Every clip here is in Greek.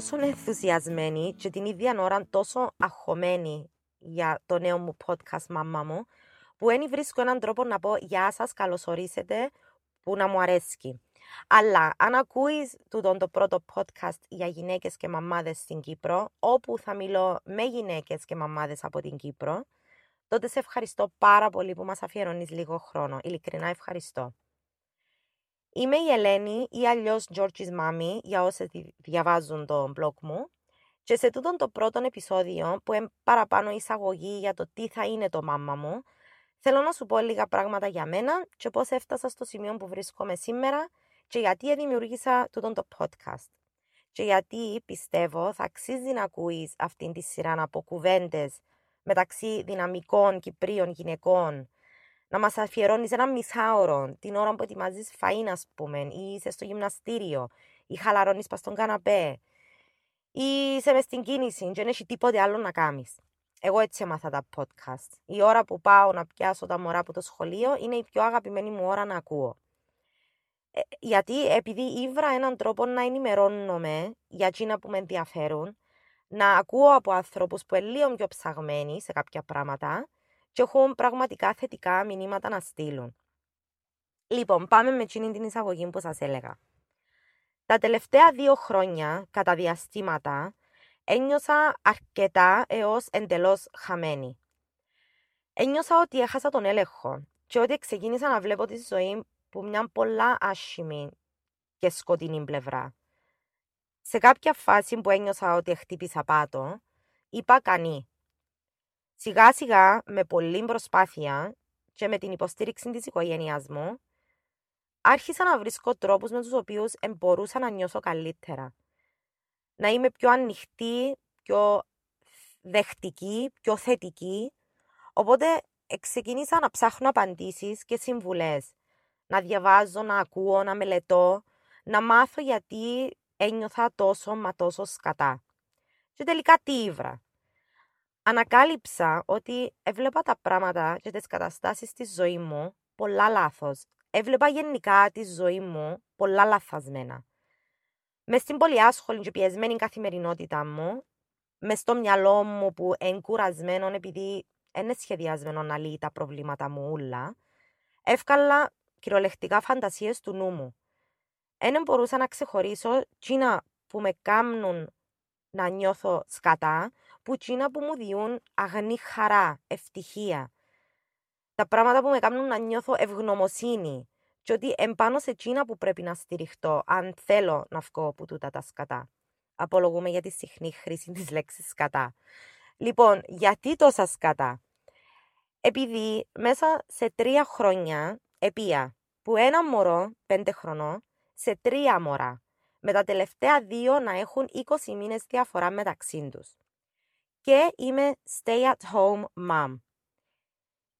τόσο ενθουσιασμένη και την ίδια ώρα τόσο αγχωμένη για το νέο μου podcast μαμά μου, που ένι βρίσκω έναν τρόπο να πω «Γεια σας, καλωσορίσετε», που να μου αρέσει. Αλλά αν ακούεις τούτον το πρώτο podcast για γυναίκες και μαμάδες στην Κύπρο, όπου θα μιλώ με γυναίκες και μαμάδες από την Κύπρο, τότε σε ευχαριστώ πάρα πολύ που μας αφιερώνεις λίγο χρόνο. Ειλικρινά ευχαριστώ. Είμαι η Ελένη ή αλλιώς George's Mommy για όσες διαβάζουν το blog μου και σε τούτον το πρώτο επεισόδιο που είναι παραπάνω εισαγωγή για το τι θα είναι το μάμα μου θέλω να σου πω λίγα πράγματα για μένα και πώς έφτασα στο σημείο που βρίσκομαι σήμερα και γιατί δημιούργησα τούτον το podcast. Και γιατί πιστεύω θα αξίζει να ακούεις αυτήν τη σειρά από κουβέντες μεταξύ δυναμικών Κυπρίων γυναικών να μας αφιερώνεις ένα μισάωρο την ώρα που ετοιμάζεις φαΐν, ας πούμε, ή είσαι στο γυμναστήριο, ή χαλαρώνεις πας στον καναπέ, ή είσαι μες στην κίνηση και δεν έχει τίποτε άλλο να κάνεις. Εγώ έτσι έμαθα τα podcast. Η ώρα που πάω να πιάσω τα μωρά από το σχολείο είναι η πιο αγαπημένη μου ώρα να ακούω. Ε, γιατί επειδή ήβρα έναν τρόπο να ενημερώνομαι για εκείνα που με ενδιαφέρουν, να ακούω από ανθρώπους που είναι λίγο πιο ψαγμένοι σε κάποια πράγματα και έχουν πραγματικά θετικά μηνύματα να στείλουν. Λοιπόν, πάμε με εκείνη την εισαγωγή που σας έλεγα. Τα τελευταία δύο χρόνια, κατά διαστήματα, ένιωσα αρκετά έως εντελώς χαμένη. Ένιωσα ότι έχασα τον έλεγχο και ότι ξεκίνησα να βλέπω τη ζωή που μια πολλά άσχημη και σκοτεινή πλευρά. Σε κάποια φάση που ένιωσα ότι χτύπησα πάτο, είπα κανεί Σιγά σιγά, με πολλή προσπάθεια και με την υποστήριξη της οικογένειάς μου, άρχισα να βρίσκω τρόπους με τους οποίους μπορούσα να νιώσω καλύτερα. Να είμαι πιο ανοιχτή, πιο δεχτική, πιο θετική. Οπότε ξεκίνησα να ψάχνω απαντήσεις και συμβουλές. Να διαβάζω, να ακούω, να μελετώ, να μάθω γιατί ένιωθα τόσο μα τόσο σκατά. Και τελικά τι ήβρα; Ανακάλυψα ότι έβλεπα τα πράγματα και τις καταστάσεις στη ζωή μου πολλά λάθος. Έβλεπα γενικά τη ζωή μου πολλά λαθασμένα. Μες στην πολύ άσχολη και πιεσμένη καθημερινότητα μου, μες στο μυαλό μου που εγκουρασμένο επειδή είναι σχεδιασμένο να λύει τα προβλήματα μου όλα, εύκαλα κυριολεκτικά φαντασίες του νου μου. Δεν μπορούσα να ξεχωρίσω τσίνα που με κάνουν να νιώθω σκατά που τσίνα που μου διούν αγνή χαρά, ευτυχία. Τα πράγματα που με κάνουν να νιώθω ευγνωμοσύνη και ότι εμπάνω σε τσίνα που πρέπει να στηριχτώ αν θέλω να βγω από τούτα τα σκατά. Απολογούμε για τη συχνή χρήση της λέξης σκατά. Λοιπόν, γιατί τόσα σκατά; Επειδή μέσα σε τρία χρόνια επία που ένα μωρό πέντε χρονών σε τρία μωρά με τα τελευταία δύο να έχουν 20 μήνες διαφορά μεταξύ τους και είμαι stay at home mom.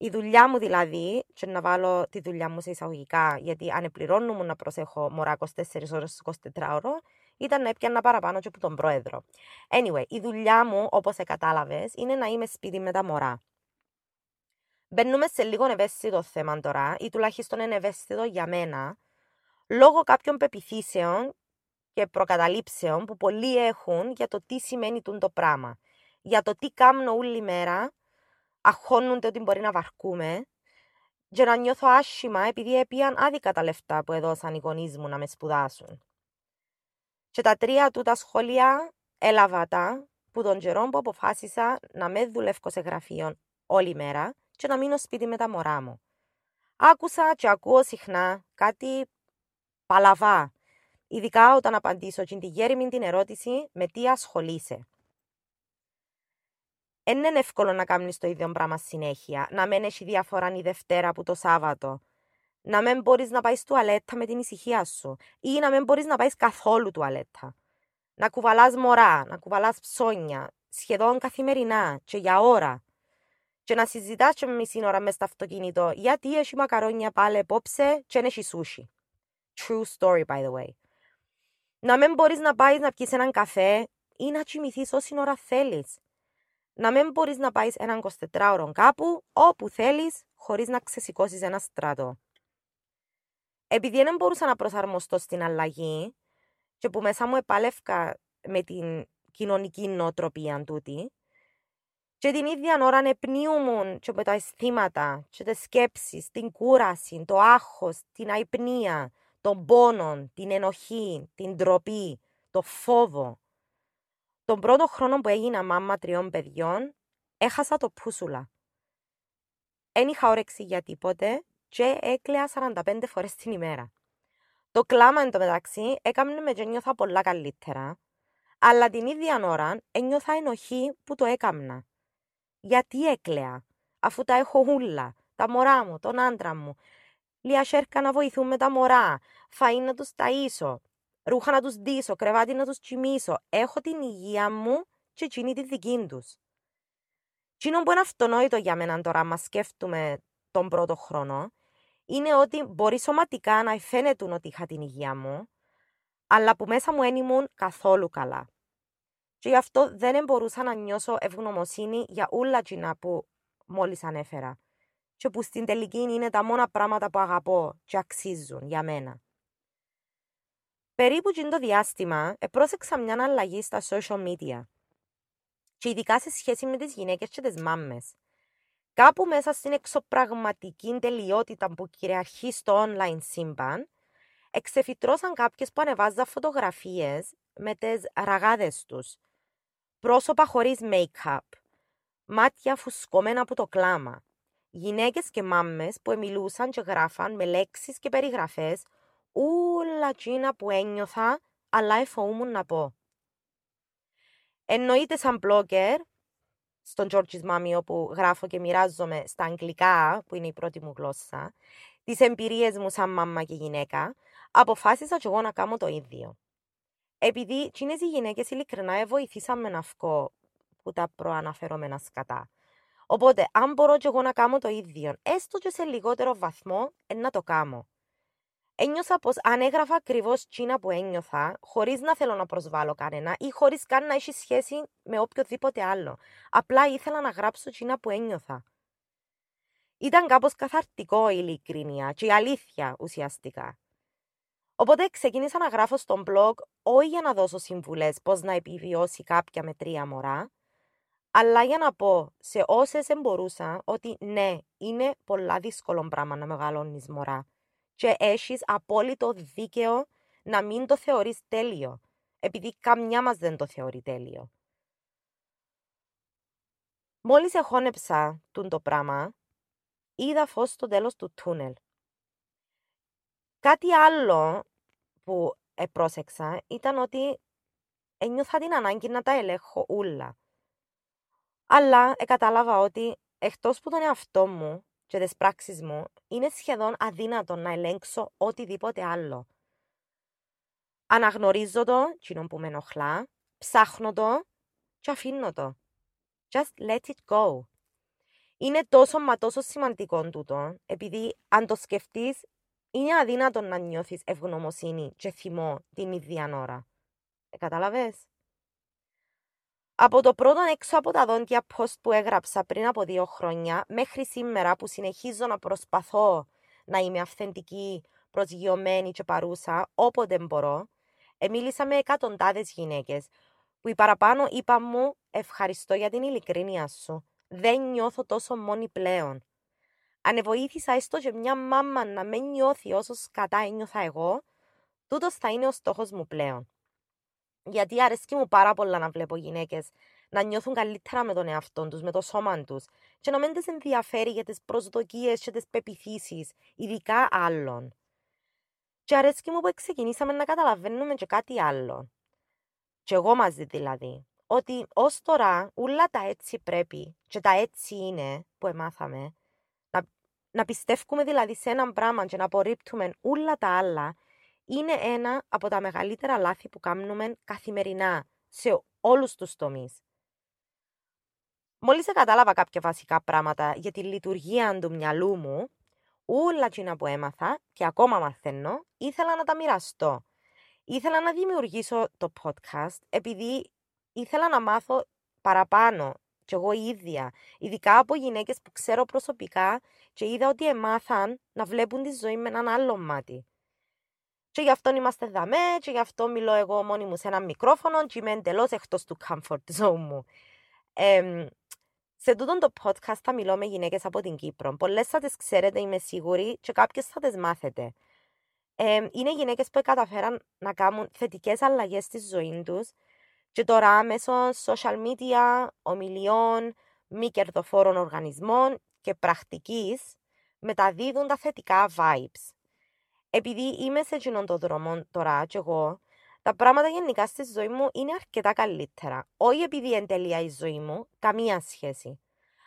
Η δουλειά μου δηλαδή, και να βάλω τη δουλειά μου σε εισαγωγικά, γιατί αν πληρώνω να προσέχω μωρά 24 ώρες 24 ώρο, ήταν να έπιανα παραπάνω και από τον πρόεδρο. Anyway, η δουλειά μου, όπως κατάλαβες, είναι να είμαι σπίτι με τα μωρά. Μπαίνουμε σε λίγο ευαίσθητο θέμα τώρα, ή τουλάχιστον είναι ευαίσθητο για μένα, λόγω κάποιων πεπιθήσεων και προκαταλήψεων που πολλοί έχουν για το τι σημαίνει το πράγμα για το τι κάνω όλη μέρα, αχώνονται ότι μπορεί να βαρκούμε και να νιώθω άσχημα επειδή έπιαν άδικα τα λεφτά που έδωσαν οι γονείς μου να με σπουδάσουν. Και τα τρία τούτα σχόλια έλαβα τα που τον καιρό που αποφάσισα να με δουλεύω σε γραφείο όλη μέρα και να μείνω σπίτι με τα μωρά μου. Άκουσα και ακούω συχνά κάτι παλαβά, ειδικά όταν απαντήσω την γέριμη την ερώτηση με τι ασχολείσαι. Δεν είναι εύκολο να κάνει το ίδιο πράγμα συνέχεια. Να μην έχει διαφορά η Δευτέρα από το Σάββατο. Να μην μπορείς να πάεις τουαλέτα με την ησυχία σου. Ή να μην μπορείς να πάεις καθόλου τουαλέτα. Να κουβαλάς μωρά, να κουβαλάς ψώνια, σχεδόν καθημερινά και για ώρα. Και να συζητάς και με μισή ώρα μες στο αυτοκίνητο γιατί έχει μακαρόνια πάλι απόψε και έχει σούσι. True story, by the way. Να μην μπορείς να πάεις να πιεις έναν καφέ ή να τσιμηθεί όση ώρα θέλεις να μην μπορείς να πάεις έναν 24ωρο κάπου όπου θέλεις χωρίς να ξεσηκώσεις ένα στρατό. Επειδή δεν μπορούσα να προσαρμοστώ στην αλλαγή και που μέσα μου επάλευκα με την κοινωνική νοοτροπία τούτη. Και την ίδια ώρα επνίουμουν και με τα αισθήματα και τις σκέψεις, την κούραση, το άγχος, την αϊπνία, τον πόνο, την ενοχή, την ντροπή, το φόβο. Τον πρώτο χρόνο που έγινα μάμα τριών παιδιών, έχασα το πούσουλα. Εν είχα όρεξη για τίποτε και έκλαια 45 φορές την ημέρα. Το κλάμα εν τω μεταξύ έκαμνε με και νιώθα πολλά καλύτερα, αλλά την ίδια ώρα ένιωθα ενοχή που το έκαμνα. Γιατί έκλαια, αφού τα έχω ούλα, τα μωρά μου, τον άντρα μου, λία σέρκα να βοηθούν με τα μωρά, φαΐ να τους ταΐσω, ρούχα να τους ντύσω, κρεβάτι να τους τσιμήσω. Έχω την υγεία μου και εκείνη τη δική τους. Τι που είναι αυτονόητο για μένα τώρα, μα σκέφτομαι τον πρώτο χρόνο, είναι ότι μπορεί σωματικά να φαίνεται ότι είχα την υγεία μου, αλλά που μέσα μου δεν ήμουν καθόλου καλά. Και γι' αυτό δεν μπορούσα να νιώσω ευγνωμοσύνη για όλα εκείνα που μόλις ανέφερα. Και που στην τελική είναι τα μόνα πράγματα που αγαπώ και αξίζουν για μένα. Περίπου το διάστημα, επρόσεξα μια αλλαγή στα social media. Και ειδικά σε σχέση με τις γυναίκες και τις μάμες. Κάπου μέσα στην εξωπραγματική τελειότητα που κυριαρχεί στο online σύμπαν, εξεφυτρώσαν κάποιες που ανεβάζαν φωτογραφίες με τις ραγάδες τους. Πρόσωπα χωρίς make-up. Μάτια φουσκωμένα από το κλάμα. Γυναίκες και μάμες που μιλούσαν και γράφαν με λέξεις και περιγραφές όλα εκείνα που ένιωθα, αλλά εφοούμουν να πω. Εννοείται σαν blogger, στον George's Mommy όπου γράφω και μοιράζομαι στα αγγλικά, που είναι η πρώτη μου γλώσσα, τις εμπειρίες μου σαν μάμα και γυναίκα, αποφάσισα και εγώ να κάνω το ίδιο. Επειδή εκείνες οι γυναίκες ειλικρινά βοηθήσαν με να βγω που τα προαναφερόμενα σκατά. Οπότε, αν μπορώ και εγώ να κάνω το ίδιο, έστω και σε λιγότερο βαθμό, να το κάνω. Ένιωσα πως αν έγραφα ακριβώς τσίνα που ένιωθα, χωρίς να θέλω να προσβάλλω κανένα ή χωρίς καν να έχει σχέση με οποιοδήποτε άλλο. Απλά ήθελα να γράψω τσίνα που ένιωθα. Ήταν κάπως καθαρτικό η ειλικρίνεια και η αλήθεια ουσιαστικά. Οπότε ξεκίνησα να γράφω στο blog όχι για να δώσω συμβουλές πώς να επιβιώσει κάποια με τρία μωρά, αλλά για να πω σε όσες μπορούσα ότι ναι, είναι πολλά δύσκολο πράγμα να μεγαλώνεις μωρά και έχεις απόλυτο δίκαιο να μην το θεωρείς τέλειο, επειδή καμιά μας δεν το θεωρεί τέλειο. Μόλις εχώνεψα τούν το πράγμα, είδα φως στο τέλος του τούνελ. Κάτι άλλο που επρόσεξα ήταν ότι ένιωθα την ανάγκη να τα ελέγχω όλα. Αλλά κατάλαβα ότι εκτός που τον εαυτό μου και τις πράξεις μου, είναι σχεδόν αδύνατο να ελέγξω οτιδήποτε άλλο. Αναγνωρίζω το, κοινό που με ενοχλά, ψάχνω το και αφήνω το. Just let it go. Είναι τόσο μα τόσο σημαντικό τούτο, επειδή αν το σκεφτείς, είναι αδύνατο να νιώθεις ευγνωμοσύνη και θυμό την ίδια ώρα. Ε, καταλαβες; Από το πρώτο έξω από τα δόντια post που έγραψα πριν από δύο χρόνια μέχρι σήμερα που συνεχίζω να προσπαθώ να είμαι αυθεντική, προσγειωμένη και παρούσα όποτε μπορώ, μίλησα με εκατοντάδες γυναίκες που οι παραπάνω είπαν μου ευχαριστώ για την ειλικρίνεια σου. Δεν νιώθω τόσο μόνη πλέον. Αν βοήθησα έστω και μια μάμα να με νιώθει όσος σκατά ένιωθα εγώ, τούτος θα είναι ο στόχος μου πλέον. Γιατί αρέσκει μου πάρα πολλά να βλέπω γυναίκες να νιώθουν καλύτερα με τον εαυτό τους, με το σώμα τους, και να μην τις ενδιαφέρει για τις προσδοκίες και τις πεπιθήσεις, ειδικά άλλων. Και αρέσκει μου που ξεκινήσαμε να καταλαβαίνουμε και κάτι άλλο. Και εγώ μαζί δηλαδή. Ότι ως τώρα όλα τα έτσι πρέπει και τα έτσι είναι που εμάθαμε, να, να πιστεύουμε δηλαδή σε έναν πράγμα και να απορρίπτουμε όλα τα άλλα είναι ένα από τα μεγαλύτερα λάθη που κάνουμε καθημερινά σε όλους τους τομείς. Μόλις κατάλαβα κάποια βασικά πράγματα για τη λειτουργία του μυαλού μου, όλα εκείνα που έμαθα και ακόμα μαθαίνω, ήθελα να τα μοιραστώ. Ήθελα να δημιουργήσω το podcast επειδή ήθελα να μάθω παραπάνω κι εγώ ίδια, ειδικά από γυναίκες που ξέρω προσωπικά και είδα ότι εμάθαν να βλέπουν τη ζωή με έναν άλλο μάτι. Και γι' αυτό είμαστε δαμέ, και γι' αυτό μιλώ εγώ μόνη μου σε ένα μικρόφωνο, και είμαι εντελώς εκτός του comfort zone μου. Ε, σε τούτο το podcast θα μιλώ με γυναίκες από την Κύπρο. Πολλές θα τις ξέρετε, είμαι σίγουρη, και κάποιες θα τις μάθετε. Ε, είναι γυναίκες που καταφέραν να κάνουν θετικές αλλαγές στη ζωή τους και τώρα μέσω social media, ομιλιών, μη κερδοφόρων οργανισμών και πρακτικής μεταδίδουν τα θετικά vibes. Επειδή είμαι σε εκείνον τον δρόμο τώρα και εγώ, τα πράγματα γενικά στη ζωή μου είναι αρκετά καλύτερα. Όχι επειδή είναι τελεία η ζωή μου, καμία σχέση.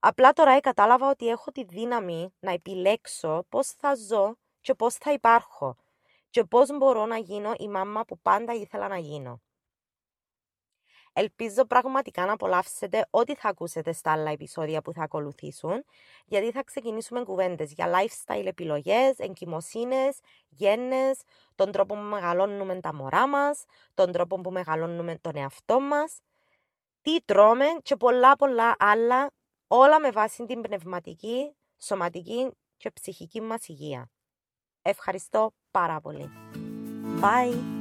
Απλά τώρα κατάλαβα ότι έχω τη δύναμη να επιλέξω πώς θα ζω και πώς θα υπάρχω και πώς μπορώ να γίνω η μάμα που πάντα ήθελα να γίνω. Ελπίζω πραγματικά να απολαύσετε ό,τι θα ακούσετε στα άλλα επεισόδια που θα ακολουθήσουν, γιατί θα ξεκινήσουμε κουβέντες για lifestyle επιλογές, εγκυμοσύνες, γέννες, τον τρόπο που μεγαλώνουμε τα μωρά μας, τον τρόπο που μεγαλώνουμε τον εαυτό μας, τι τρώμε και πολλά πολλά άλλα, όλα με βάση την πνευματική, σωματική και ψυχική μας υγεία. Ευχαριστώ πάρα πολύ. Bye!